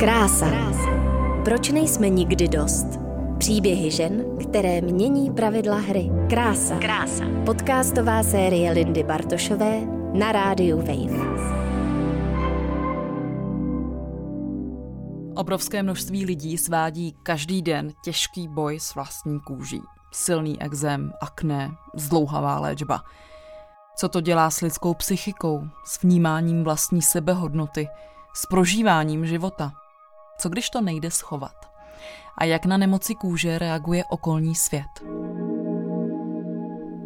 Krása. Proč nejsme nikdy dost? Příběhy žen, které mění pravidla hry. Krása. Krása. Podcastová série Lindy Bartošové na rádiu Wave. Obrovské množství lidí svádí každý den těžký boj s vlastní kůží. Silný exém, akné, zdlouhavá léčba. Co to dělá s lidskou psychikou, s vnímáním vlastní sebehodnoty, s prožíváním života? Co když to nejde schovat? A jak na nemoci kůže reaguje okolní svět?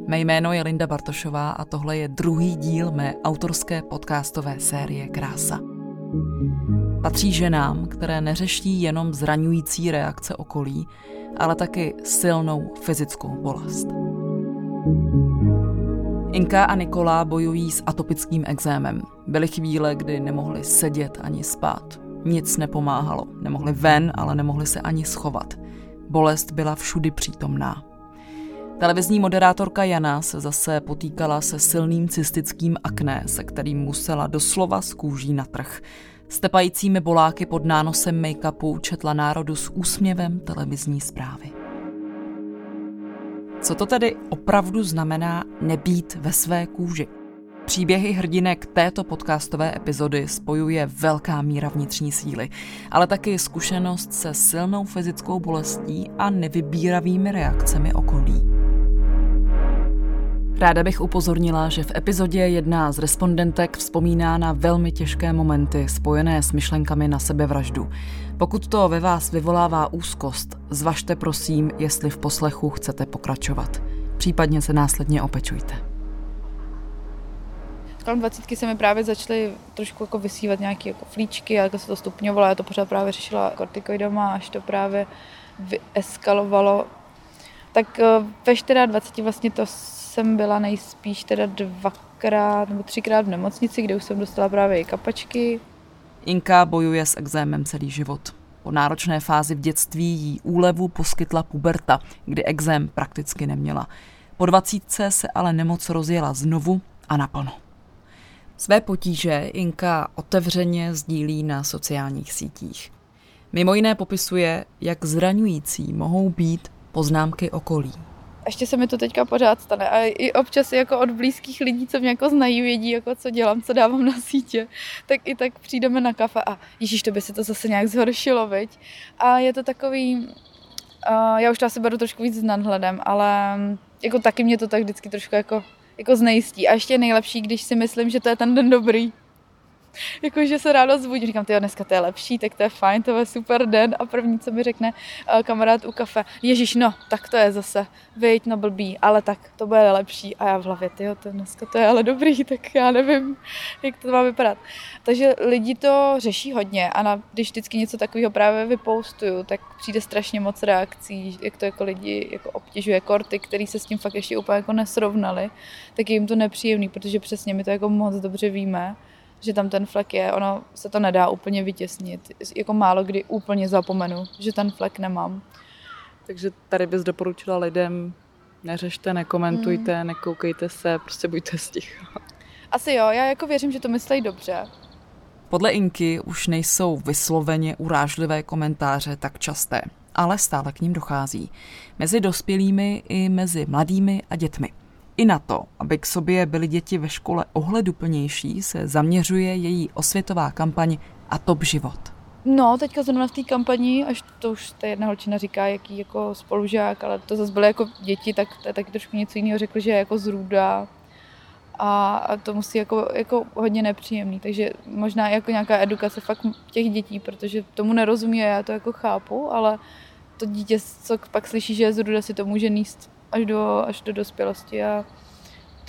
Mé jméno je Linda Bartošová a tohle je druhý díl mé autorské podcastové série Krása. Patří ženám, které neřeší jenom zraňující reakce okolí, ale taky silnou fyzickou bolest. Inka a Nikola bojují s atopickým exémem. Byly chvíle, kdy nemohli sedět ani spát. Nic nepomáhalo. Nemohli ven, ale nemohli se ani schovat. Bolest byla všudy přítomná. Televizní moderátorka Jana se zase potýkala se silným cystickým akné, se kterým musela doslova z kůží na trh. Stepajícími boláky pod nánosem make-upu četla národu s úsměvem televizní zprávy. Co to tedy opravdu znamená nebýt ve své kůži? Příběhy hrdinek této podcastové epizody spojuje velká míra vnitřní síly, ale taky zkušenost se silnou fyzickou bolestí a nevybíravými reakcemi okolí. Ráda bych upozornila, že v epizodě jedna z respondentek vzpomíná na velmi těžké momenty spojené s myšlenkami na sebevraždu. Pokud to ve vás vyvolává úzkost, zvažte prosím, jestli v poslechu chcete pokračovat. Případně se následně opečujte. Kolem 20 se mi právě začaly trošku jako vysívat nějaké jako flíčky, ale se to stupňovalo, já to pořád právě řešila kortikoidama, až to právě vyeskalovalo. Tak eh, ve 24 vlastně to jsem byla nejspíš teda dvakrát nebo třikrát v nemocnici, kde už jsem dostala právě i kapačky. Inka bojuje s exémem celý život. Po náročné fázi v dětství jí úlevu poskytla puberta, kdy exém prakticky neměla. Po dvacítce se ale nemoc rozjela znovu a naplno. Své potíže Inka otevřeně sdílí na sociálních sítích. Mimo jiné popisuje, jak zraňující mohou být poznámky okolí ještě se mi to teďka pořád stane. A i občas jako od blízkých lidí, co mě jako znají, vědí, jako co dělám, co dávám na sítě, tak i tak přijdeme na kafe a Ježíš, to by se to zase nějak zhoršilo, viď? A je to takový, uh, já už to asi beru trošku víc s nadhledem, ale jako taky mě to tak vždycky trošku jako, jako znejistí. A ještě je nejlepší, když si myslím, že to je ten den dobrý jako, že se ráno zbudím, říkám, ty dneska to je lepší, tak to je fajn, to je super den. A první, co mi řekne uh, kamarád u kafe, Ježíš, no, tak to je zase, vyjď, no blbý, ale tak to bude lepší. A já v hlavě, ty to dneska to je ale dobrý, tak já nevím, jak to má vypadat. Takže lidi to řeší hodně a na, když vždycky něco takového právě vypoustuju, tak přijde strašně moc reakcí, jak to jako lidi jako obtěžuje korty, který se s tím fakt ještě úplně jako nesrovnali, tak je jim to nepříjemný, protože přesně my to jako moc dobře víme že tam ten flek je, ono se to nedá úplně vytěsnit. Jako málo kdy úplně zapomenu, že ten flek nemám. Takže tady bys doporučila lidem, neřešte, nekomentujte, hmm. nekoukejte se, prostě buďte sticha. Asi jo, já jako věřím, že to myslí dobře. Podle Inky už nejsou vysloveně urážlivé komentáře tak časté, ale stále k ním dochází. Mezi dospělými i mezi mladými a dětmi. I na to, aby k sobě byly děti ve škole ohleduplnější, se zaměřuje její osvětová kampaň a top život. No, teďka zrovna v té kampani, až to už ta jedna holčina říká, jaký jako spolužák, ale to zase byly jako děti, tak to je taky trošku něco jiného řekl, že je jako zrůda a, a to musí jako, jako hodně nepříjemný, takže možná jako nějaká edukace fakt těch dětí, protože tomu nerozumí a já to jako chápu, ale to dítě, co pak slyší, že je zrůda, si to může níst až do, až do dospělosti a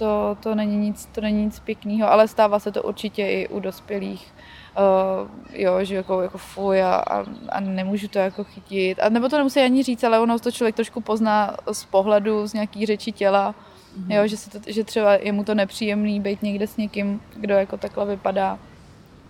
to, to, není nic, to není nic pěkného, ale stává se to určitě i u dospělých. Uh, jo, že jako, jako fuj a, a, a, nemůžu to jako chytit. A nebo to nemusí ani říct, ale ono to člověk trošku pozná z pohledu, z nějaký řeči těla, mm-hmm. jo, že, se to, že třeba je mu to nepříjemný být někde s někým, kdo jako takhle vypadá.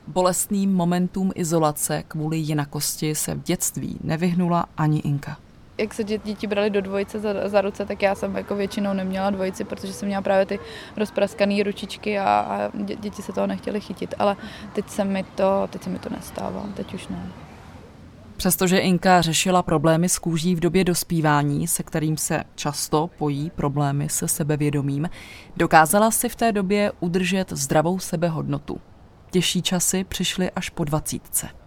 Bolestným momentům izolace kvůli jinakosti se v dětství nevyhnula ani Inka jak se děti brali do dvojice za, za ruce, tak já jsem jako většinou neměla dvojici, protože jsem měla právě ty rozpraskané ručičky a, a děti se toho nechtěly chytit, ale teď se mi to, teď se mi to nestává, teď už ne. Přestože Inka řešila problémy s kůží v době dospívání, se kterým se často pojí problémy se sebevědomím, dokázala si v té době udržet zdravou sebehodnotu. Těžší časy přišly až po dvacítce.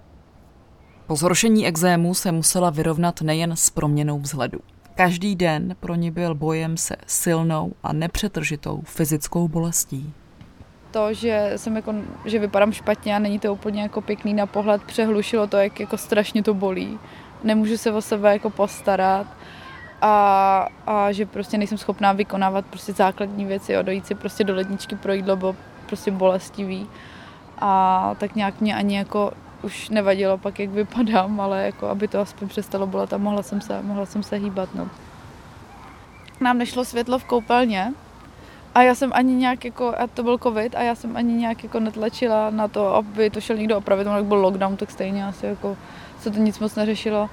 Po zhoršení exému se musela vyrovnat nejen s proměnou vzhledu. Každý den pro ní byl bojem se silnou a nepřetržitou fyzickou bolestí. To, že, jsem jako, že vypadám špatně a není to úplně jako pěkný na pohled, přehlušilo to, jak jako strašně to bolí. Nemůžu se o sebe jako postarat a, a že prostě nejsem schopná vykonávat prostě základní věci, jo, dojít si prostě do ledničky pro jídlo, bylo prostě bolestivý. A tak nějak mě ani jako už nevadilo pak, jak vypadám, ale jako aby to aspoň přestalo bolet a mohla jsem se, mohla jsem se hýbat. No. Nám nešlo světlo v koupelně a já jsem ani nějak jako, a to byl covid, a já jsem ani nějak jako netlačila na to, aby to šel někdo opravit, jak byl lockdown, tak stejně asi jako se to nic moc neřešilo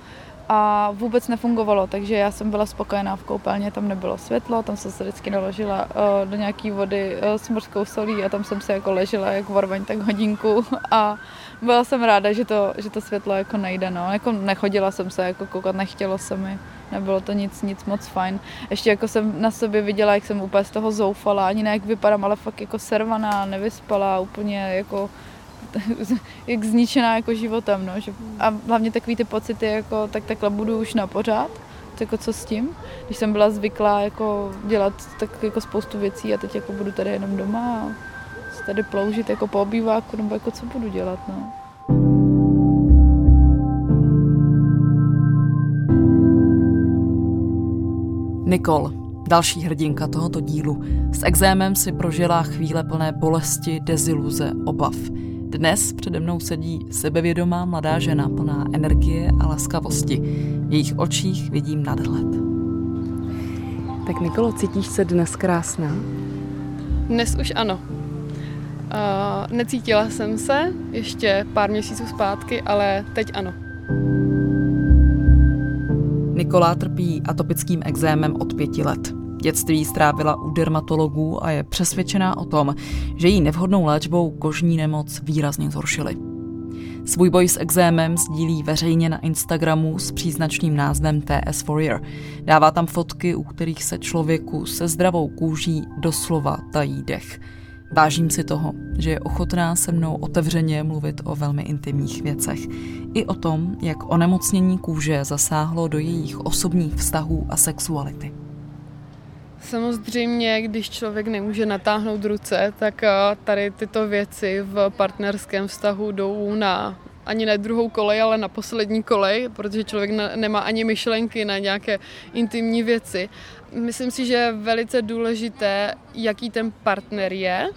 a vůbec nefungovalo, takže já jsem byla spokojená v koupelně, tam nebylo světlo, tam jsem se vždycky naložila uh, do nějaké vody uh, s mořskou solí a tam jsem se jako ležela jak varvaň tak hodinku a byla jsem ráda, že to, že to světlo jako nejde, no. Jako nechodila jsem se jako koukat, nechtělo se mi, nebylo to nic, nic moc fajn. Ještě jako jsem na sobě viděla, jak jsem úplně z toho zoufala, ani ne jak vypadám, ale fakt jako servaná, nevyspala, úplně jako jak zničená jako životem, no. Že, a hlavně takový ty pocity, jako tak takhle budu už na pořád, jako co s tím, když jsem byla zvyklá jako dělat tak jako spoustu věcí a teď jako budu tady jenom doma a tady ploužit jako po obýváku, nebo jako co budu dělat, no. Nicole, další hrdinka tohoto dílu, s exémem si prožila chvíle plné bolesti, deziluze, obav. Dnes přede mnou sedí sebevědomá mladá žena plná energie a laskavosti. V jejich očích vidím nadhled. Tak Nikolo, cítíš se dnes krásná? Dnes už ano. Uh, necítila jsem se ještě pár měsíců zpátky, ale teď ano. Nikola trpí atopickým exémem od pěti let. Dětství strávila u dermatologů a je přesvědčená o tom, že jí nevhodnou léčbou kožní nemoc výrazně zhoršily. Svůj boj s exémem sdílí veřejně na Instagramu s příznačným názvem TS Warrior. Dává tam fotky, u kterých se člověku se zdravou kůží doslova tají dech. Vážím si toho, že je ochotná se mnou otevřeně mluvit o velmi intimních věcech. I o tom, jak onemocnění kůže zasáhlo do jejich osobních vztahů a sexuality. Samozřejmě, když člověk nemůže natáhnout ruce, tak eh, tady tyto věci v partnerském vztahu jdou na ani ne druhou kolej, ale na poslední kolej, protože člověk nemá ani myšlenky na nějaké intimní věci. Myslím si, že je velice důležité, jaký ten partner je,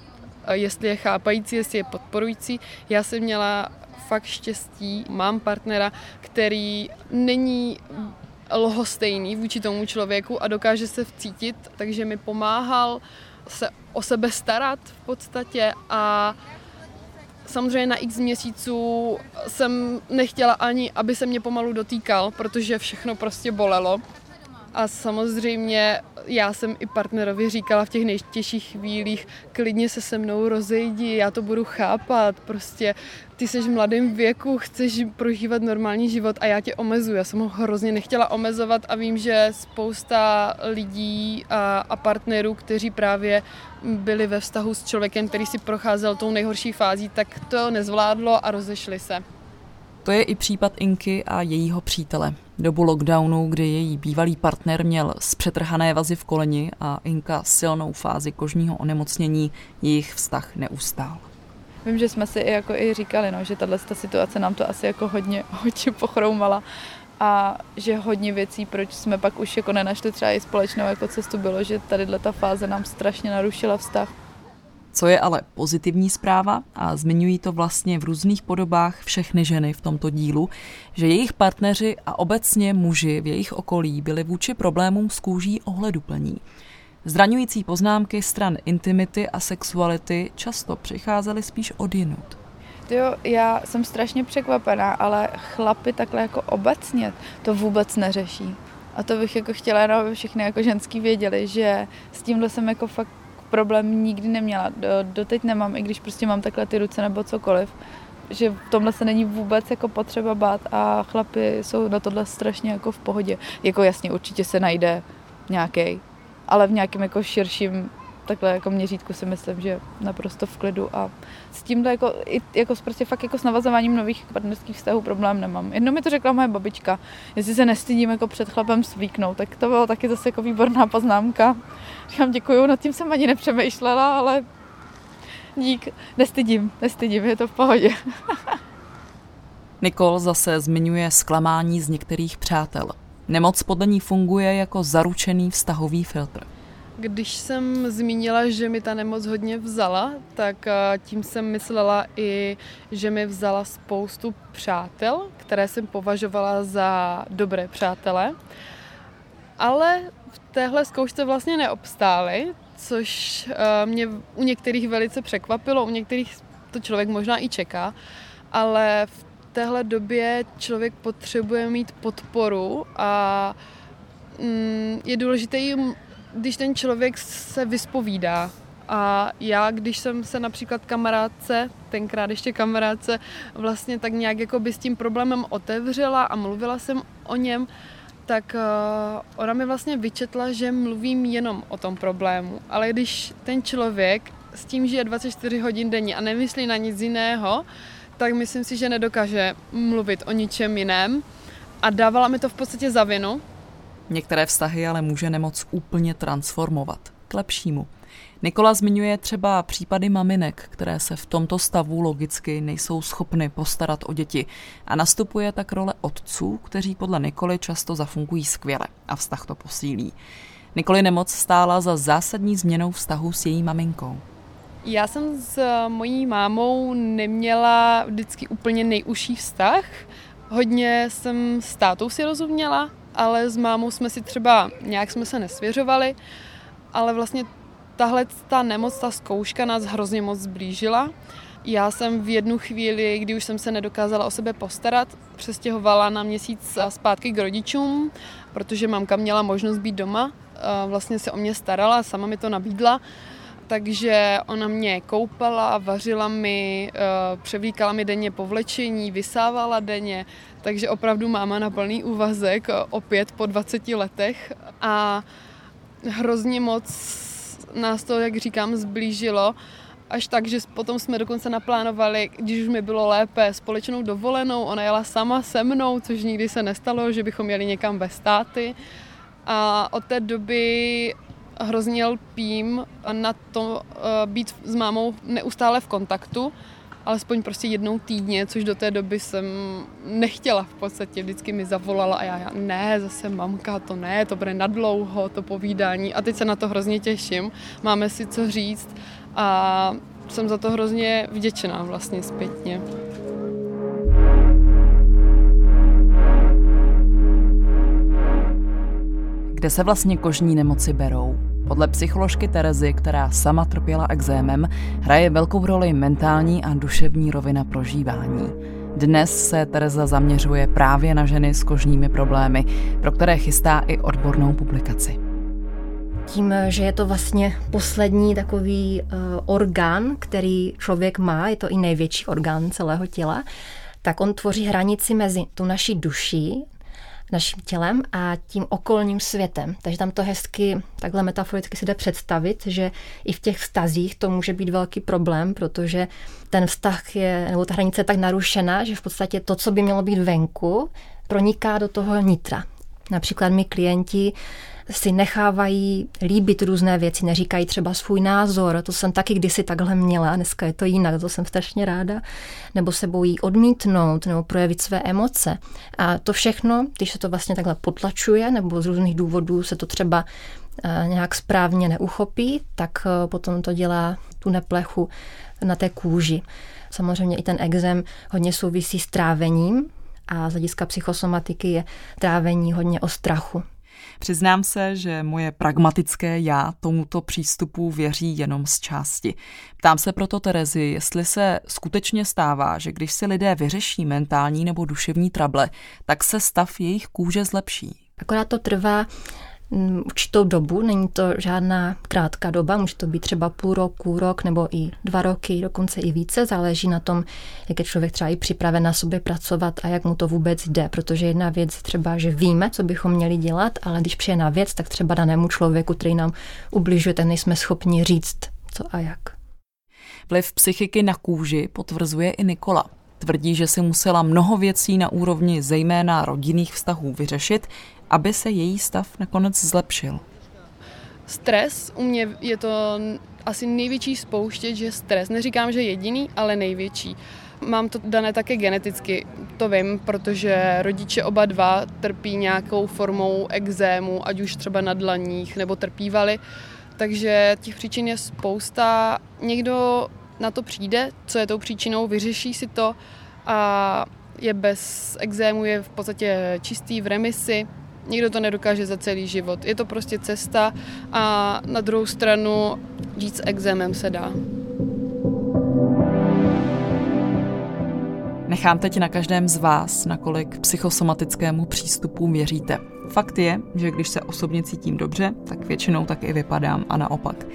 jestli je chápající, jestli je podporující. Já jsem měla fakt štěstí, mám partnera, který není lhostejný vůči tomu člověku a dokáže se vcítit, takže mi pomáhal se o sebe starat v podstatě a samozřejmě na x měsíců jsem nechtěla ani, aby se mě pomalu dotýkal, protože všechno prostě bolelo. A samozřejmě já jsem i partnerovi říkala v těch nejtěžších chvílích, klidně se se mnou rozejdi, já to budu chápat, prostě ty jsi v mladém věku, chceš prožívat normální život a já tě omezuji. Já jsem ho hrozně nechtěla omezovat a vím, že spousta lidí a, a partnerů, kteří právě byli ve vztahu s člověkem, který si procházel tou nejhorší fází, tak to nezvládlo a rozešli se. To je i případ Inky a jejího přítele. Dobu lockdownu, kdy její bývalý partner měl zpřetrhané vazy v koleni a Inka silnou fázi kožního onemocnění, jejich vztah neustál. Vím, že jsme si i, jako i říkali, no, že tahle situace nám to asi jako hodně, hodně pochroumala a že hodně věcí, proč jsme pak už jako nenašli třeba i společnou jako cestu, bylo, že tady ta fáze nám strašně narušila vztah. Co je ale pozitivní zpráva, a zmiňují to vlastně v různých podobách všechny ženy v tomto dílu, že jejich partneři a obecně muži v jejich okolí byli vůči problémům s kůží ohleduplní. Zraňující poznámky stran intimity a sexuality často přicházely spíš od jinut. Jo, já jsem strašně překvapená, ale chlapy takhle jako obecně to vůbec neřeší. A to bych jako chtěla aby všichni jako ženský věděli, že s tímhle jsem jako fakt problém nikdy neměla. Do, doteď nemám, i když prostě mám takhle ty ruce nebo cokoliv, že v tomhle se není vůbec jako potřeba bát a chlapi jsou na tohle strašně jako v pohodě. Jako jasně, určitě se najde nějaký, ale v nějakém jako širším takhle jako měřítku si myslím, že naprosto v klidu a s tímhle jako, i, jako prostě fakt jako s navazováním nových partnerských vztahů problém nemám. Jednou mi to řekla moje babička, jestli se nestydím jako před chlapem svíknout, tak to bylo taky zase jako výborná poznámka. Říkám děkuju, nad tím jsem ani nepřemýšlela, ale dík, nestydím, nestydím, je to v pohodě. Nikol zase zmiňuje zklamání z některých přátel. Nemoc podle ní funguje jako zaručený vztahový filtr. Když jsem zmínila, že mi ta nemoc hodně vzala, tak eh, tím jsem myslela i, že mi vzala spoustu přátel, které jsem považovala za dobré přátele. Ale v téhle zkoušce vlastně neobstály, což eh, mě u některých velice překvapilo, u některých to člověk možná i čeká, ale v téhle době člověk potřebuje mít podporu a mm, je důležité jim když ten člověk se vyspovídá. A já, když jsem se například kamarádce, tenkrát ještě kamarádce, vlastně tak nějak jako by s tím problémem otevřela a mluvila jsem o něm, tak uh, ona mi vlastně vyčetla, že mluvím jenom o tom problému. Ale když ten člověk s tím žije 24 hodin denně a nemyslí na nic jiného, tak myslím si, že nedokáže mluvit o ničem jiném. A dávala mi to v podstatě za vinu, Některé vztahy ale může nemoc úplně transformovat k lepšímu. Nikola zmiňuje třeba případy maminek, které se v tomto stavu logicky nejsou schopny postarat o děti a nastupuje tak role otců, kteří podle Nikoly často zafungují skvěle a vztah to posílí. Nikoli nemoc stála za zásadní změnou vztahu s její maminkou. Já jsem s mojí mámou neměla vždycky úplně nejužší vztah. Hodně jsem s tátou si rozuměla, ale s mámou jsme si třeba, nějak jsme se nesvěřovali, ale vlastně tahle ta nemoc, ta zkouška nás hrozně moc zblížila. Já jsem v jednu chvíli, kdy už jsem se nedokázala o sebe postarat, přestěhovala na měsíc zpátky k rodičům, protože mamka měla možnost být doma, vlastně se o mě starala, sama mi to nabídla takže ona mě koupala, vařila mi, eh, převlíkala mi denně povlečení, vysávala denně, takže opravdu máma na plný úvazek eh, opět po 20 letech a hrozně moc nás to, jak říkám, zblížilo, až tak, že potom jsme dokonce naplánovali, když už mi bylo lépe, společnou dovolenou. Ona jela sama se mnou, což nikdy se nestalo, že bychom jeli někam ve státy. A od té doby hrozně lpím na to uh, být s mámou neustále v kontaktu, alespoň prostě jednou týdně, což do té doby jsem nechtěla v podstatě. Vždycky mi zavolala a já, já ne, zase mamka, to ne, to bude nadlouho, to povídání. A teď se na to hrozně těším. Máme si co říct a jsem za to hrozně vděčená vlastně zpětně. Kde se vlastně kožní nemoci berou? Podle psycholožky Terezy, která sama trpěla exémem, hraje velkou roli mentální a duševní rovina prožívání. Dnes se Tereza zaměřuje právě na ženy s kožními problémy, pro které chystá i odbornou publikaci. Tím, že je to vlastně poslední takový uh, orgán, který člověk má, je to i největší orgán celého těla, tak on tvoří hranici mezi tu naší duší naším tělem a tím okolním světem. Takže tam to hezky, takhle metaforicky si jde představit, že i v těch vztazích to může být velký problém, protože ten vztah je, nebo ta hranice je tak narušená, že v podstatě to, co by mělo být venku, proniká do toho nitra. Například my klienti si nechávají líbit různé věci, neříkají třeba svůj názor, to jsem taky kdysi takhle měla, dneska je to jinak, to jsem strašně ráda, nebo se bojí odmítnout nebo projevit své emoce. A to všechno, když se to vlastně takhle potlačuje, nebo z různých důvodů se to třeba eh, nějak správně neuchopí, tak eh, potom to dělá tu neplechu na té kůži. Samozřejmě i ten exém hodně souvisí s trávením, a z hlediska psychosomatiky je trávení hodně o strachu. Přiznám se, že moje pragmatické já tomuto přístupu věří jenom z části. Ptám se proto Terezy, jestli se skutečně stává, že když si lidé vyřeší mentální nebo duševní trable, tak se stav jejich kůže zlepší. Akorát to trvá určitou dobu, není to žádná krátká doba, může to být třeba půl roku, rok nebo i dva roky, dokonce i více, záleží na tom, jak je člověk třeba i připraven na sobě pracovat a jak mu to vůbec jde, protože jedna věc třeba, že víme, co bychom měli dělat, ale když přijde na věc, tak třeba danému člověku, který nám ubližuje, ten nejsme schopni říct, co a jak. Vliv psychiky na kůži potvrzuje i Nikola. Tvrdí, že si musela mnoho věcí na úrovni zejména rodinných vztahů vyřešit, aby se její stav nakonec zlepšil. Stres, u mě je to asi největší spouštěč, že stres. Neříkám, že jediný, ale největší. Mám to dané také geneticky, to vím, protože rodiče oba dva trpí nějakou formou exému, ať už třeba na dlaních, nebo trpívali. Takže těch příčin je spousta. Někdo na to přijde, co je tou příčinou, vyřeší si to a je bez exému, je v podstatě čistý v remisi. Nikdo to nedokáže za celý život. Je to prostě cesta a na druhou stranu víc exémem se dá. Nechám teď na každém z vás, nakolik psychosomatickému přístupu věříte. Fakt je, že když se osobně cítím dobře, tak většinou tak i vypadám a naopak.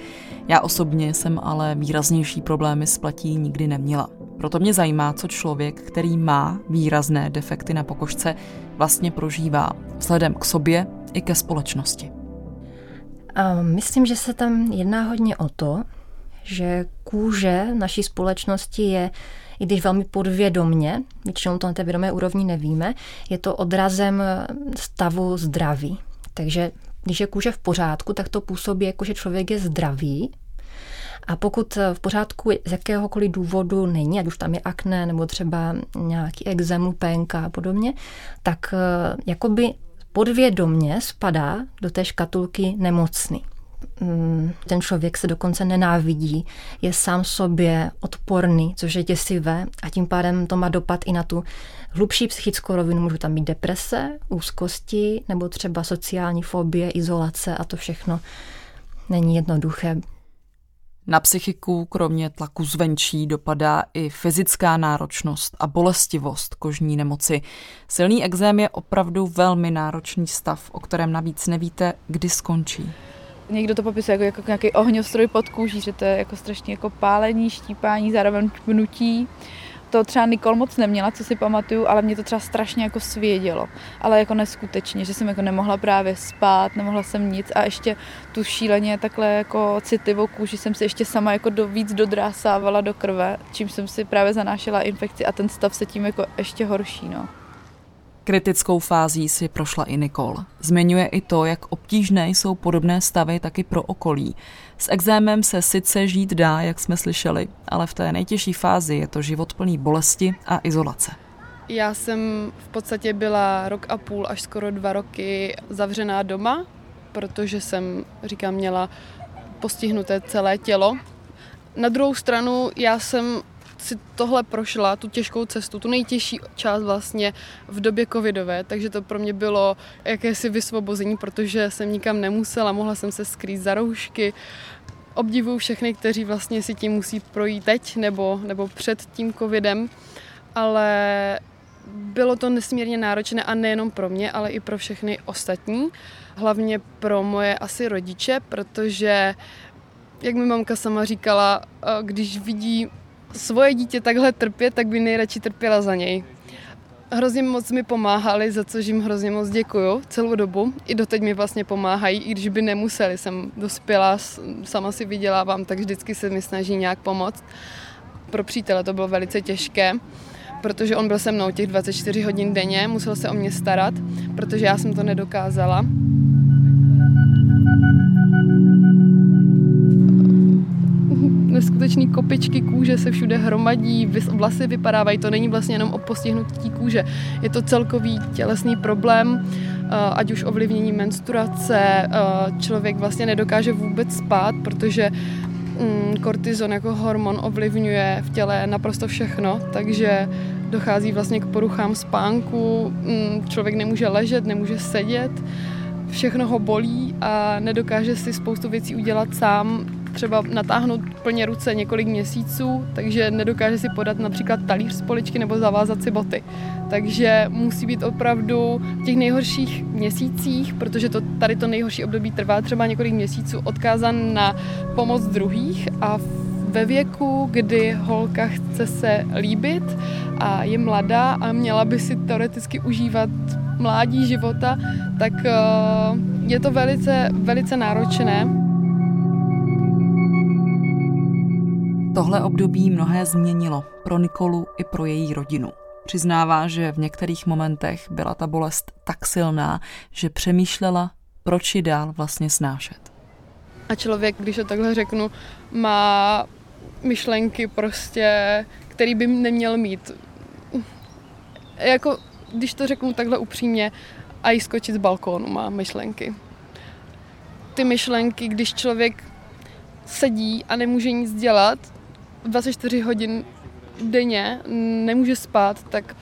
Já osobně jsem ale výraznější problémy s platí nikdy neměla. Proto mě zajímá, co člověk, který má výrazné defekty na pokožce, vlastně prožívá vzhledem k sobě i ke společnosti. A myslím, že se tam jedná hodně o to, že kůže naší společnosti je, i když velmi podvědomně, většinou to na té vědomé úrovni nevíme, je to odrazem stavu zdraví. Takže když je kůže v pořádku, tak to působí jako, že člověk je zdravý. A pokud v pořádku z jakéhokoliv důvodu není, ať už tam je akné nebo třeba nějaký exém, lupenka a podobně, tak eh, jakoby podvědomně spadá do té škatulky nemocný. Mm, ten člověk se dokonce nenávidí, je sám sobě odporný, což je děsivé a tím pádem to má dopad i na tu hlubší psychickou rovinu. Můžou tam být deprese, úzkosti nebo třeba sociální fobie, izolace a to všechno není jednoduché. Na psychiku kromě tlaku zvenčí dopadá i fyzická náročnost a bolestivost kožní nemoci. Silný exém je opravdu velmi náročný stav, o kterém navíc nevíte, kdy skončí. Někdo to popisuje jako, jako nějaký ohňostroj pod kůží, že to je jako strašně jako pálení, štípání, zároveň pnutí. To třeba Nikol moc neměla, co si pamatuju, ale mě to třeba strašně jako svědělo. Ale jako neskutečně, že jsem jako nemohla právě spát, nemohla jsem nic a ještě tu šíleně takhle jako citlivou kůži jsem si ještě sama jako do, víc dodrásávala do krve, čím jsem si právě zanášela infekci a ten stav se tím jako ještě horší. No. Kritickou fází si prošla i Nikol. Zmiňuje i to, jak obtížné jsou podobné stavy taky pro okolí. S exémem se sice žít dá, jak jsme slyšeli, ale v té nejtěžší fázi je to život plný bolesti a izolace. Já jsem v podstatě byla rok a půl až skoro dva roky zavřená doma, protože jsem, říkám, měla postihnuté celé tělo. Na druhou stranu já jsem si tohle prošla, tu těžkou cestu, tu nejtěžší část vlastně v době covidové, takže to pro mě bylo jakési vysvobození, protože jsem nikam nemusela, mohla jsem se skrýt za roušky. Obdivuju všechny, kteří vlastně si tím musí projít teď nebo, nebo před tím covidem, ale bylo to nesmírně náročné a nejenom pro mě, ale i pro všechny ostatní. Hlavně pro moje asi rodiče, protože jak mi mamka sama říkala, když vidí svoje dítě takhle trpět, tak by nejradši trpěla za něj. Hrozně moc mi pomáhali, za což jim hrozně moc děkuju celou dobu. I doteď mi vlastně pomáhají, i když by nemuseli. Jsem dospělá, sama si vydělávám, tak vždycky se mi snaží nějak pomoct. Pro přítele to bylo velice těžké, protože on byl se mnou těch 24 hodin denně, musel se o mě starat, protože já jsem to nedokázala. Neskutečný kopičky kůže se všude hromadí, vlasy vypadávají, to není vlastně jenom o postihnutí kůže, je to celkový tělesný problém, eh, ať už ovlivnění menstruace, eh, člověk vlastně nedokáže vůbec spát, protože mm, kortizon jako hormon ovlivňuje v těle naprosto všechno, takže dochází vlastně k poruchám spánku, mm, člověk nemůže ležet, nemůže sedět, všechno ho bolí a nedokáže si spoustu věcí udělat sám, třeba natáhnout plně ruce několik měsíců, takže nedokáže si podat například talíř z poličky nebo zavázat si boty. Takže musí být opravdu v těch nejhorších měsících, protože to, tady to nejhorší období trvá třeba několik měsíců, odkázan na pomoc druhých a ve věku, kdy holka chce se líbit a je mladá a měla by si teoreticky užívat mládí života, tak eh, je to velice, velice náročné. Tohle období mnohé změnilo pro Nikolu i pro její rodinu. Přiznává, že v některých momentech byla ta bolest tak silná, že přemýšlela, proč ji dál vlastně snášet. A člověk, když to takhle řeknu, má myšlenky prostě, který by neměl mít. Jako, když to řeknu takhle upřímně, a i skočit z balkónu má myšlenky. Ty myšlenky, když člověk sedí a nemůže nic dělat, 24 hodin denně, nemůže spát, tak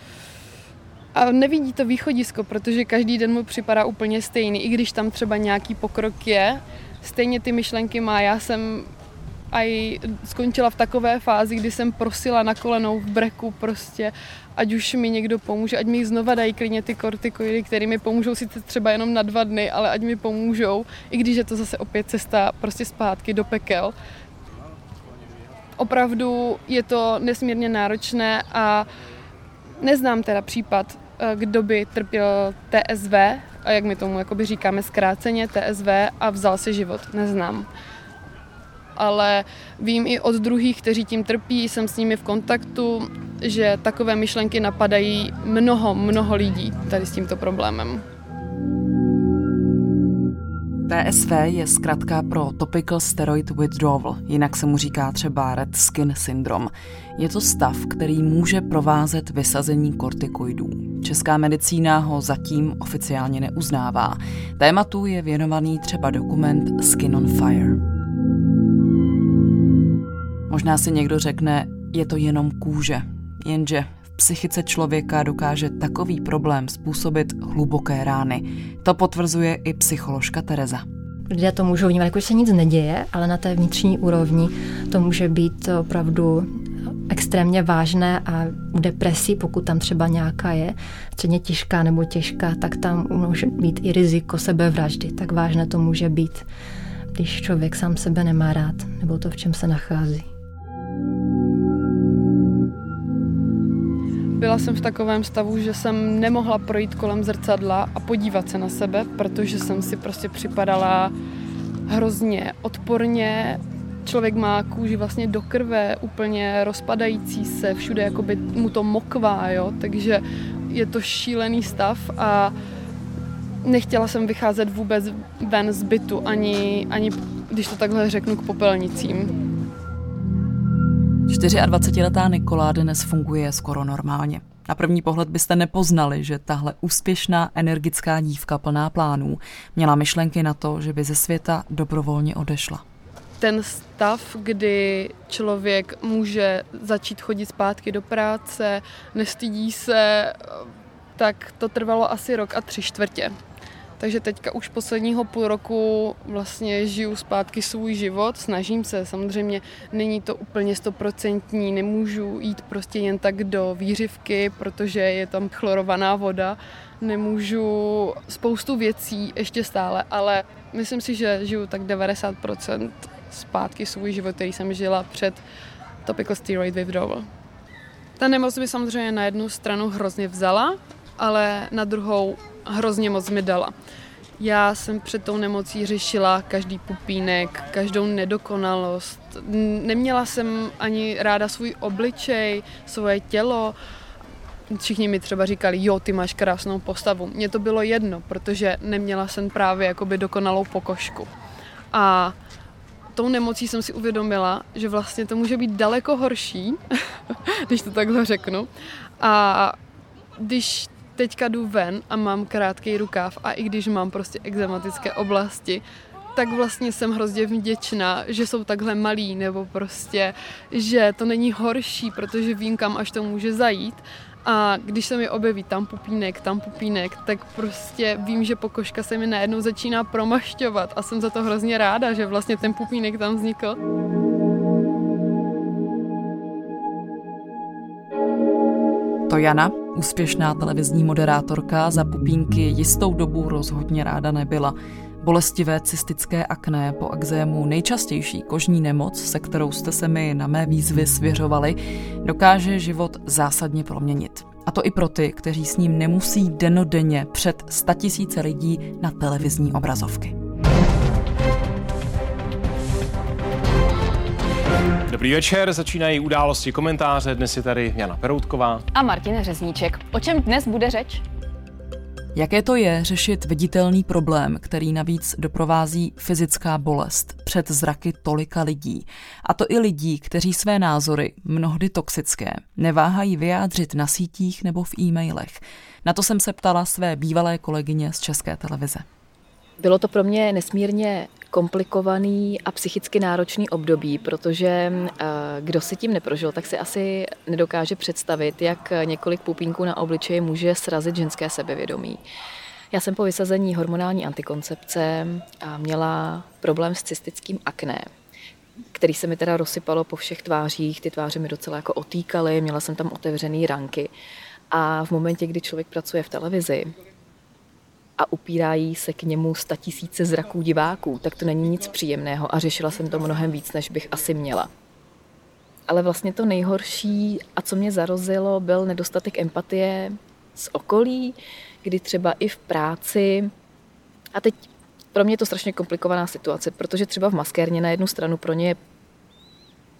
a nevidí to východisko, protože každý den mu připadá úplně stejný, i když tam třeba nějaký pokrok je, stejně ty myšlenky má. Já jsem a skončila v takové fázi, kdy jsem prosila na kolenou v breku prostě, ať už mi někdo pomůže, ať mi znova dají klidně ty kortikoidy, které mi pomůžou sice třeba jenom na dva dny, ale ať mi pomůžou, i když je to zase opět cesta prostě zpátky do pekel. Opravdu je to nesmírně náročné a neznám teda případ, eh, kdo by trpěl TSV, a jak my tomu jakoby říkáme zkráceně TSV a vzal si život. Neznám ale vím i od druhých, kteří tím trpí, jsem s nimi v kontaktu, že takové myšlenky napadají mnoho, mnoho lidí tady s tímto problémem. TSV je zkrátka pro Topical Steroid Withdrawal, jinak se mu říká třeba Red Skin Syndrome. Je to stav, který může provázet vysazení kortikoidů. Česká medicína ho zatím oficiálně neuznává. Tématu je věnovaný třeba dokument Skin on Fire. Možná si někdo řekne, je to jenom kůže, jenže psychice člověka dokáže takový problém způsobit hluboké rány. To potvrzuje i psycholožka Tereza. Lidé to můžou vnímat, jako se nic neděje, ale na té vnitřní úrovni to může být opravdu extrémně vážné a u depresí, pokud tam třeba nějaká je, středně těžká nebo těžká, tak tam může být i riziko sebevraždy. Tak vážné to může být, když člověk sám sebe nemá rád, nebo to, v čem se nachází. Byla jsem v takovém stavu, že jsem nemohla projít kolem zrcadla a podívat se na sebe, protože jsem si prostě připadala hrozně odporně. Člověk má kůži vlastně do krve, úplně rozpadající se, všude jakoby mu to mokvá, jo? takže je to šílený stav a nechtěla jsem vycházet vůbec ven z bytu, ani, ani když to takhle řeknu, k popelnicím. 24-letá Nikola dnes funguje skoro normálně. Na první pohled byste nepoznali, že tahle úspěšná, energická dívka plná plánů měla myšlenky na to, že by ze světa dobrovolně odešla. Ten stav, kdy člověk může začít chodit zpátky do práce, nestydí se, tak to trvalo asi rok a tři čtvrtě. Takže teďka už posledního půl roku vlastně žiju zpátky svůj život, snažím se, samozřejmě není to úplně stoprocentní, nemůžu jít prostě jen tak do výřivky, protože je tam chlorovaná voda, nemůžu spoustu věcí ještě stále, ale myslím si, že žiju tak 90% zpátky svůj život, který jsem žila před topical steroid withdrawal. Ta nemoc mi samozřejmě na jednu stranu hrozně vzala, ale na druhou hrozně moc mi dala. Já jsem před tou nemocí řešila každý pupínek, každou nedokonalost. Neměla jsem ani ráda svůj obličej, svoje tělo. Všichni mi třeba říkali, jo, ty máš krásnou postavu. Mně to bylo jedno, protože neměla jsem právě jakoby dokonalou pokožku. A tou nemocí jsem si uvědomila, že vlastně to může být daleko horší, když to takhle řeknu. A když teďka jdu ven a mám krátký rukáv a i když mám prostě exematické oblasti, tak vlastně jsem hrozně vděčná, že jsou takhle malí, nebo prostě, že to není horší, protože vím, kam až to může zajít. A když se mi objeví tam pupínek, tam pupínek, tak prostě vím, že pokožka se mi najednou začíná promašťovat a jsem za to hrozně ráda, že vlastně ten pupínek tam vznikl. Jana, úspěšná televizní moderátorka, za pupínky jistou dobu rozhodně ráda nebyla. Bolestivé cystické akné po exému nejčastější kožní nemoc, se kterou jste se mi na mé výzvy svěřovali, dokáže život zásadně proměnit. A to i pro ty, kteří s ním nemusí denodenně před statisíce lidí na televizní obrazovky. Dobrý večer, začínají události komentáře. Dnes je tady Jana Peroutková. A Martin Řezníček. O čem dnes bude řeč? Jaké to je řešit viditelný problém, který navíc doprovází fyzická bolest před zraky tolika lidí? A to i lidí, kteří své názory, mnohdy toxické, neváhají vyjádřit na sítích nebo v e-mailech. Na to jsem se ptala své bývalé kolegyně z České televize. Bylo to pro mě nesmírně komplikovaný a psychicky náročný období, protože eh, kdo si tím neprožil, tak si asi nedokáže představit, jak několik pupínků na obličeji může srazit ženské sebevědomí. Já jsem po vysazení hormonální antikoncepce měla problém s cystickým akné, který se mi teda rozsypalo po všech tvářích, ty tváře mi docela jako otýkaly, měla jsem tam otevřený ranky. A v momentě, kdy člověk pracuje v televizi, a upírají se k němu tisíce zraků diváků, tak to není nic příjemného a řešila jsem to mnohem víc, než bych asi měla. Ale vlastně to nejhorší a co mě zarozilo, byl nedostatek empatie z okolí, kdy třeba i v práci, a teď pro mě je to strašně komplikovaná situace, protože třeba v maskérně na jednu stranu pro ně je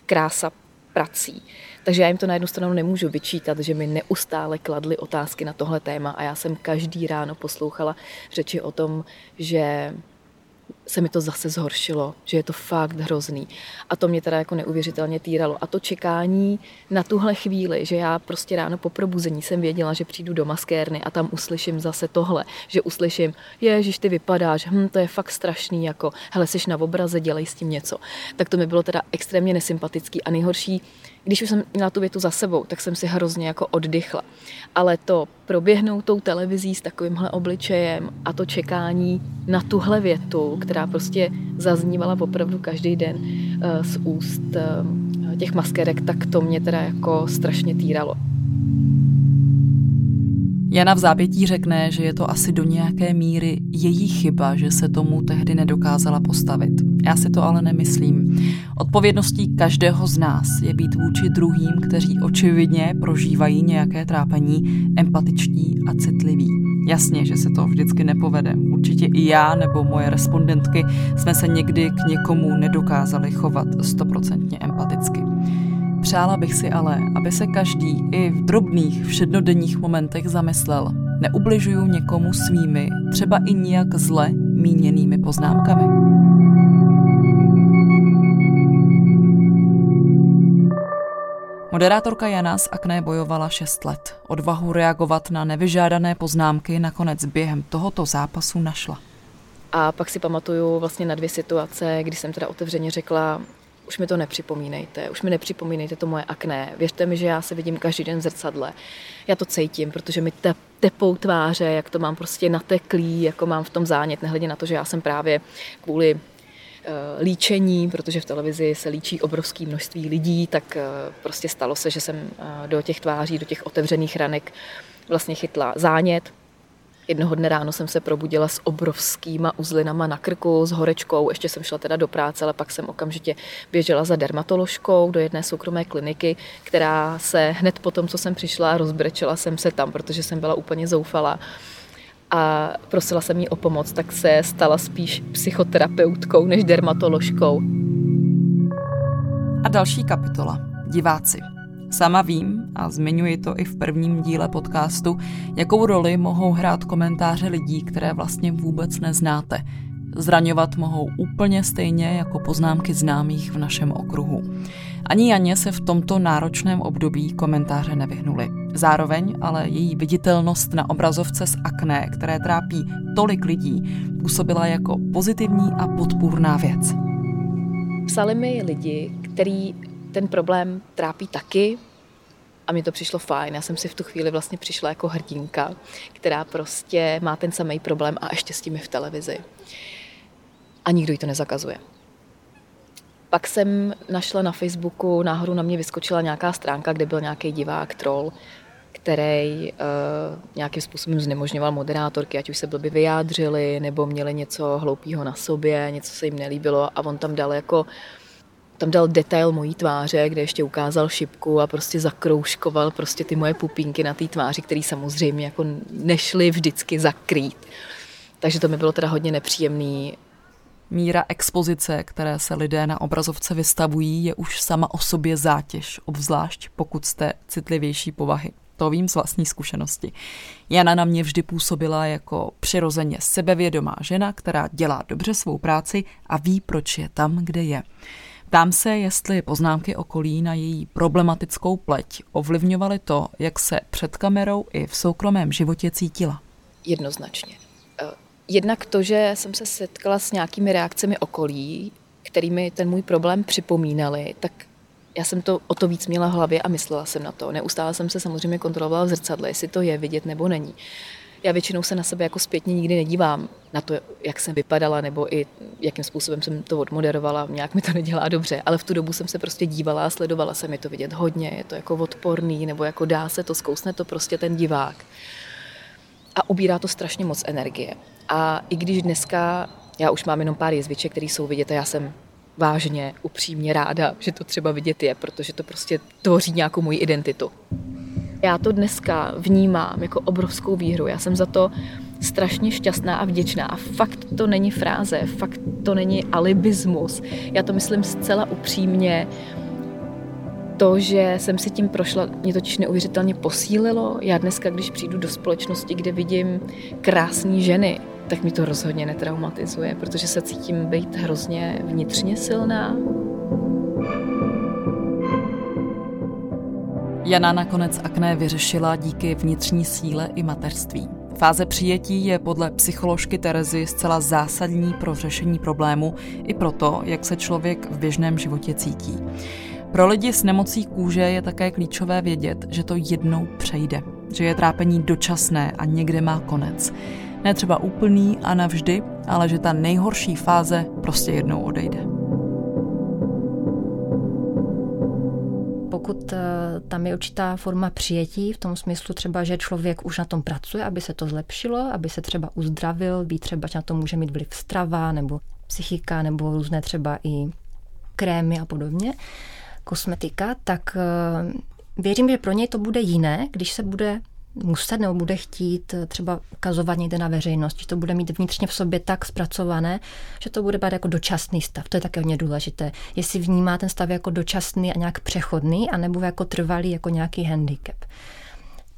krása prací. Takže já jim to na jednu stranu nemůžu vyčítat, že mi neustále kladly otázky na tohle téma a já jsem každý ráno poslouchala řeči o tom, že se mi to zase zhoršilo, že je to fakt hrozný. A to mě teda jako neuvěřitelně týralo. A to čekání na tuhle chvíli, že já prostě ráno po probuzení jsem věděla, že přijdu do maskérny a tam uslyším zase tohle, že uslyším, ježiš, ty vypadáš, hm, to je fakt strašný, jako, hele, jsi na obraze, dělej s tím něco. Tak to mi bylo teda extrémně nesympatický a nejhorší, když už jsem měla tu větu za sebou, tak jsem si hrozně jako oddychla. Ale to proběhnout tou televizí s takovýmhle obličejem a to čekání na tuhle větu, která prostě zaznívala opravdu každý den eh, z úst eh, těch maskerek, tak to mě teda jako strašně týralo. Jana v zápětí řekne, že je to asi do nějaké míry její chyba, že se tomu tehdy nedokázala postavit. Já si to ale nemyslím. Odpovědností každého z nás je být vůči druhým, kteří očividně prožívají nějaké trápení, empatičtí a citliví. Jasně, že se to vždycky nepovede. Určitě i já nebo moje respondentky jsme se někdy k někomu nedokázali chovat stoprocentně empaticky. Přála bych si ale, aby se každý i v drobných všednodenních momentech zamyslel. Neubližuju někomu svými, třeba i nijak zle míněnými poznámkami. Moderátorka Jana z Akné bojovala 6 let. Odvahu reagovat na nevyžádané poznámky nakonec během tohoto zápasu našla. A pak si pamatuju vlastně na dvě situace, kdy jsem teda otevřeně řekla, už mi to nepřipomínejte, už mi nepřipomínejte to moje akné. Věřte mi, že já se vidím každý den v zrcadle. Já to cítím, protože mi te, tepou tváře, jak to mám prostě nateklý, jako mám v tom zánět, nehledě na to, že já jsem právě kvůli líčení, protože v televizi se líčí obrovské množství lidí, tak eh, prostě stalo se, že jsem eh, do těch tváří, do těch otevřených ranek vlastně chytla zánět, Jednoho dne ráno jsem se probudila s obrovskýma uzlinama na krku, s horečkou, ještě jsem šla teda do práce, ale pak jsem okamžitě běžela za dermatoložkou do jedné soukromé kliniky, která se hned po tom, co jsem přišla, rozbrečela jsem se tam, protože jsem byla úplně zoufalá a prosila jsem jí o pomoc, tak se stala spíš psychoterapeutkou než dermatoložkou. A další kapitola. Diváci. Sama vím, a zmiňuji to i v prvním díle podcastu, jakou roli mohou hrát komentáře lidí, které vlastně vůbec neznáte. Zraňovat mohou úplně stejně jako poznámky známých v našem okruhu. Ani Janě se v tomto náročném období komentáře nevyhnuly. Zároveň ale její viditelnost na obrazovce z akné, které trápí tolik lidí, působila jako pozitivní a podpůrná věc. Psali mi lidi, který ten problém trápí taky, a mi to přišlo fajn. Já jsem si v tu chvíli vlastně přišla jako hrdinka, která prostě má ten samý problém a ještě s tím je v televizi. A nikdo jí to nezakazuje. Pak jsem našla na Facebooku, náhodou na mě vyskočila nějaká stránka, kde byl nějaký divák, troll, který uh, nějakým způsobem znemožňoval moderátorky, ať už se blbě vyjádřili, nebo měli něco hloupého na sobě, něco se jim nelíbilo a on tam dal jako tam dal detail mojí tváře, kde ještě ukázal šipku a prostě zakroužkoval prostě ty moje pupínky na té tváři, které samozřejmě jako nešly vždycky zakrýt. Takže to mi bylo teda hodně nepříjemný. Míra expozice, které se lidé na obrazovce vystavují, je už sama o sobě zátěž, obzvlášť pokud jste citlivější povahy. To vím z vlastní zkušenosti. Jana na mě vždy působila jako přirozeně sebevědomá žena, která dělá dobře svou práci a ví, proč je tam, kde je. Ptám se, jestli poznámky okolí na její problematickou pleť ovlivňovaly to, jak se před kamerou i v soukromém životě cítila. Jednoznačně. Jednak to, že jsem se setkala s nějakými reakcemi okolí, kterými ten můj problém připomínali, tak já jsem to o to víc měla v hlavě a myslela jsem na to. Neustále jsem se samozřejmě kontrolovala v zrcadle, jestli to je vidět nebo není. Já většinou se na sebe jako zpětně nikdy nedívám na to, jak jsem vypadala nebo i jakým způsobem jsem to odmoderovala. Nějak mi to nedělá dobře, ale v tu dobu jsem se prostě dívala a sledovala se mi to vidět hodně. Je to jako odporný nebo jako dá se to, zkousne to prostě ten divák. A ubírá to strašně moc energie. A i když dneska já už mám jenom pár jezviček, které jsou vidět a já jsem vážně, upřímně ráda, že to třeba vidět je, protože to prostě tvoří nějakou moji identitu. Já to dneska vnímám jako obrovskou výhru. Já jsem za to strašně šťastná a vděčná. A fakt to není fráze, fakt to není alibismus. Já to myslím zcela upřímně. To, že jsem si tím prošla, mě totiž neuvěřitelně posílilo. Já dneska, když přijdu do společnosti, kde vidím krásné ženy, tak mi to rozhodně netraumatizuje, protože se cítím být hrozně vnitřně silná. Jana nakonec akné vyřešila díky vnitřní síle i mateřství. Fáze přijetí je podle psycholožky Terezy zcela zásadní pro řešení problému i pro to, jak se člověk v běžném životě cítí. Pro lidi s nemocí kůže je také klíčové vědět, že to jednou přejde, že je trápení dočasné a někde má konec. Ne třeba úplný a navždy, ale že ta nejhorší fáze prostě jednou odejde. Pokud eh, tam je určitá forma přijetí, v tom smyslu třeba, že člověk už na tom pracuje, aby se to zlepšilo, aby se třeba uzdravil, ví třeba, že na to může mít vliv strava nebo psychika nebo různé třeba i krémy a podobně, kosmetika, tak eh, věřím, že pro něj to bude jiné, když se bude muset nebo bude chtít eh, třeba ukazovat někde na veřejnost, že to bude mít vnitřně v sobě tak zpracované, že to bude být jako dočasný stav. To je také hodně důležité. Jestli vnímá ten stav jako dočasný a nějak přechodný, anebo jako trvalý, jako nějaký handicap.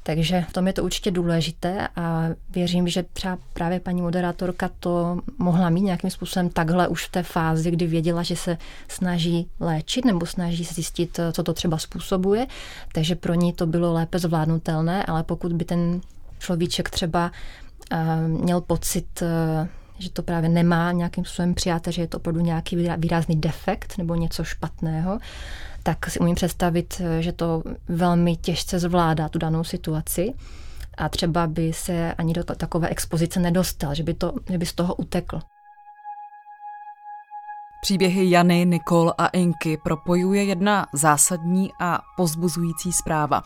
Takže v tom je to určitě důležité a věřím, že třeba právě paní moderátorka to mohla mít nějakým způsobem takhle už v té fázi, kdy věděla, že se snaží léčit nebo snaží zjistit, co to třeba způsobuje. Takže pro ní to bylo lépe zvládnutelné, ale pokud by ten človíček třeba uh, měl pocit, uh, že to právě nemá nějakým způsobem přijáte, že je to opravdu nějaký výrazný defekt nebo něco špatného, tak si umím představit, že to velmi těžce zvládá tu danou situaci a třeba by se ani do takové expozice nedostal, že by, to, že by z toho utekl. Příběhy Jany, Nikol a Inky propojuje jedna zásadní a pozbuzující zpráva.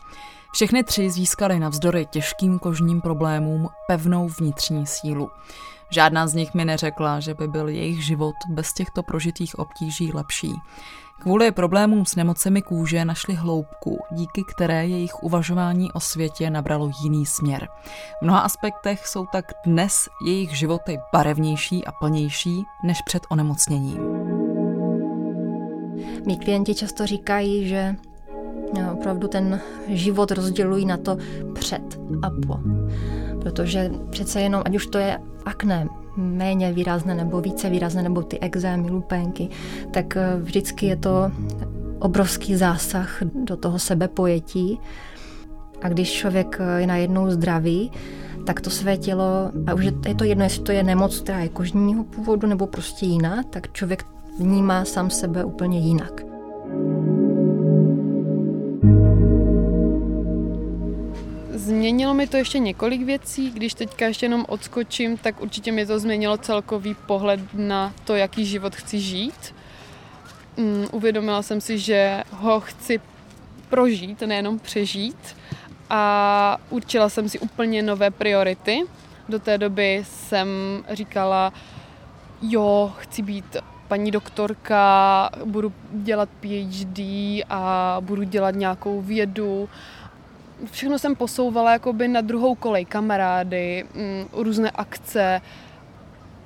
Všechny tři získaly navzdory těžkým kožním problémům pevnou vnitřní sílu. Žádná z nich mi neřekla, že by byl jejich život bez těchto prožitých obtíží lepší. Kvůli problémům s nemocemi kůže našli hloubku, díky které jejich uvažování o světě nabralo jiný směr. V mnoha aspektech jsou tak dnes jejich životy barevnější a plnější než před onemocněním. Mí klienti často říkají, že no, opravdu ten život rozdělují na to před a po. Protože přece jenom, ať už to je akné, méně výrazné nebo více výrazné, nebo ty exémy, lupenky, tak eh, vždycky je to obrovský zásah do toho sebepojetí. A když člověk eh, je najednou zdravý, tak to své tělo, a už je to jedno, jestli to je nemoc, která je kožního původu nebo prostě jiná, tak člověk vnímá sám sebe úplně jinak. Změnilo mi to ještě několik věcí, když teďka ještě jenom odskočím, tak určitě mi to změnilo celkový pohled na to, jaký život chci žít. Um, uvědomila jsem si, že ho chci prožít, nejenom přežít a určila jsem si úplně nové priority. Do té doby jsem říkala, jo, chci být paní doktorka, budu dělat PhD a budu dělat nějakou vědu. Všechno jsem posouvala jakoby na druhou kolej, kamarády, mm, různé akce.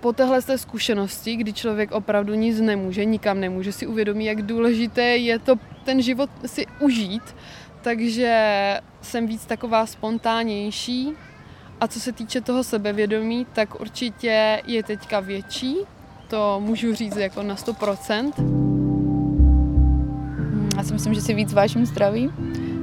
Po téhle té zkušenosti, kdy člověk opravdu nic nemůže, nikam nemůže, si uvědomí, jak důležité je to ten život si užít, takže jsem víc taková spontánnější. A co se týče toho sebevědomí, tak určitě je teďka větší, to můžu říct jako na 100%. Hmm, já si myslím, že si víc vážím zdraví.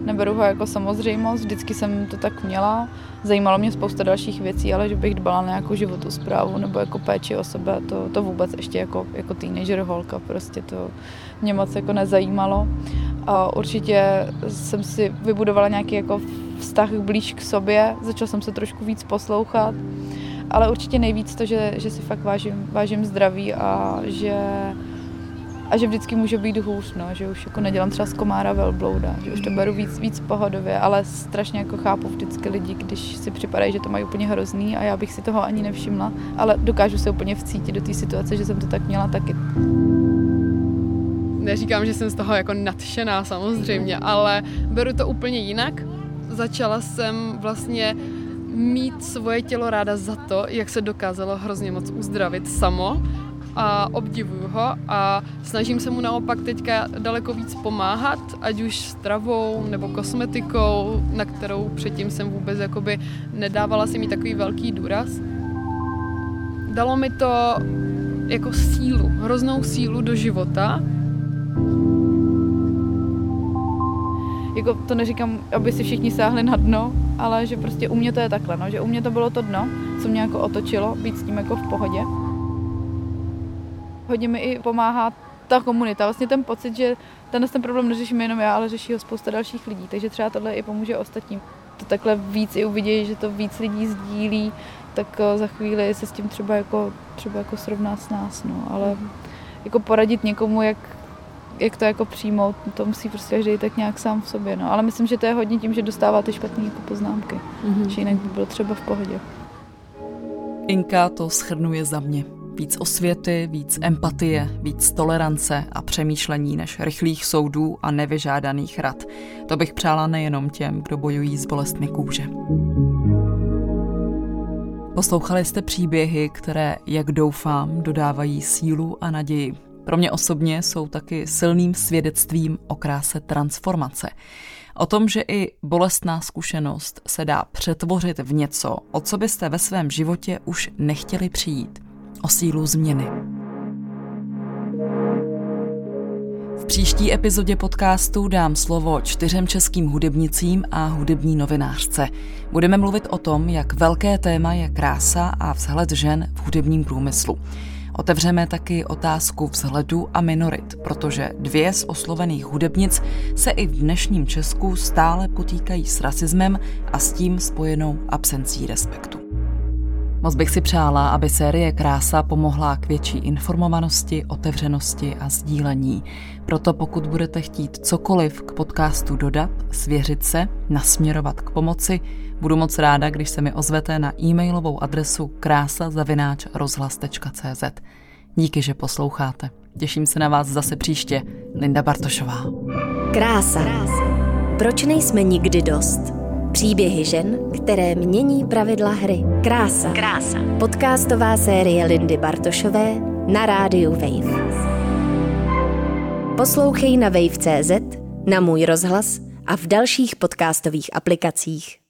Neberu ho jako samozřejmost, vždycky jsem to tak měla. Zajímalo mě spousta dalších věcí, ale že bych dbala na nějakou životu zprávu nebo jako péči o sebe, to, to vůbec ještě jako, jako teenager holka, prostě to mě moc jako nezajímalo. A určitě jsem si vybudovala nějaký jako vztah blíž k sobě, začala jsem se trošku víc poslouchat ale určitě nejvíc to, že, že si fakt vážím, vážím zdraví a že, a že vždycky může být hůř, no, že už jako nedělám třeba z komára velblouda, že už to beru víc, víc pohodově, ale strašně jako chápu vždycky lidi, když si připadají, že to mají úplně hrozný a já bych si toho ani nevšimla, ale dokážu se úplně vcítit do té situace, že jsem to tak měla taky. Neříkám, že jsem z toho jako nadšená samozřejmě, ale beru to úplně jinak. Začala jsem vlastně mít svoje tělo ráda za to, jak se dokázalo hrozně moc uzdravit samo a obdivuju ho a snažím se mu naopak teďka daleko víc pomáhat, ať už stravou nebo kosmetikou, na kterou předtím jsem vůbec jakoby nedávala si mi takový velký důraz. Dalo mi to jako sílu, hroznou sílu do života. Jako to neříkám, aby si všichni sáhli na dno, ale že prostě u mě to je takhle, no, že u mě to bylo to dno, co mě jako otočilo, být s tím jako v pohodě. Hodně mi i pomáhá ta komunita, vlastně ten pocit, že tenhle ten problém neřeším jenom já, ale řeší ho spousta dalších lidí, takže třeba tohle i pomůže ostatním. To takhle víc i uvidějí, že to víc lidí sdílí, tak eh, za chvíli se s tím třeba jako, třeba jako srovná s nás, no, ale jako poradit někomu, jak jak to jako přijmout, to musí prostě každý tak nějak sám v sobě. No. Ale myslím, že to je hodně tím, že dostává ty špatné jako poznámky. Mm-hmm. Že jinak by byl třeba v pohodě. Inka to schrnuje za mě. Víc osvěty, víc empatie, víc tolerance a přemýšlení než rychlých soudů a nevyžádaných rad. To bych přála nejenom těm, kdo bojují s bolestmi kůže. Poslouchali jste příběhy, které, jak doufám, dodávají sílu a naději pro mě osobně jsou taky silným svědectvím o kráse transformace. O tom, že i bolestná zkušenost se dá přetvořit v něco, o co byste ve svém životě už nechtěli přijít. O sílu změny. V příští epizodě podcastu dám slovo čtyřem českým hudebnicím a hudební novinářce. Budeme mluvit o tom, jak velké téma je krása a vzhled žen v hudebním průmyslu. Otevřeme taky otázku vzhledu a minorit, protože dvě z oslovených hudebnic se i v dnešním Česku stále potýkají s rasismem a s tím spojenou absencí respektu. Moc bych si přála, aby série Krása pomohla k větší informovanosti, otevřenosti a sdílení. Proto pokud budete chtít cokoliv k podcastu dodat, svěřit se, nasměrovat k pomoci, budu moc ráda, když se mi ozvete na e-mailovou adresu krása.rozhlas.cz. Díky, že posloucháte. Těším se na vás zase příště. Linda Bartošová. Krása. Proč nejsme nikdy dost? Příběhy žen, které mění pravidla hry. Krása. Krása. Podcastová série Lindy Bartošové na rádiu Wave. Poslouchej na wave.cz, na můj rozhlas a v dalších podcastových aplikacích.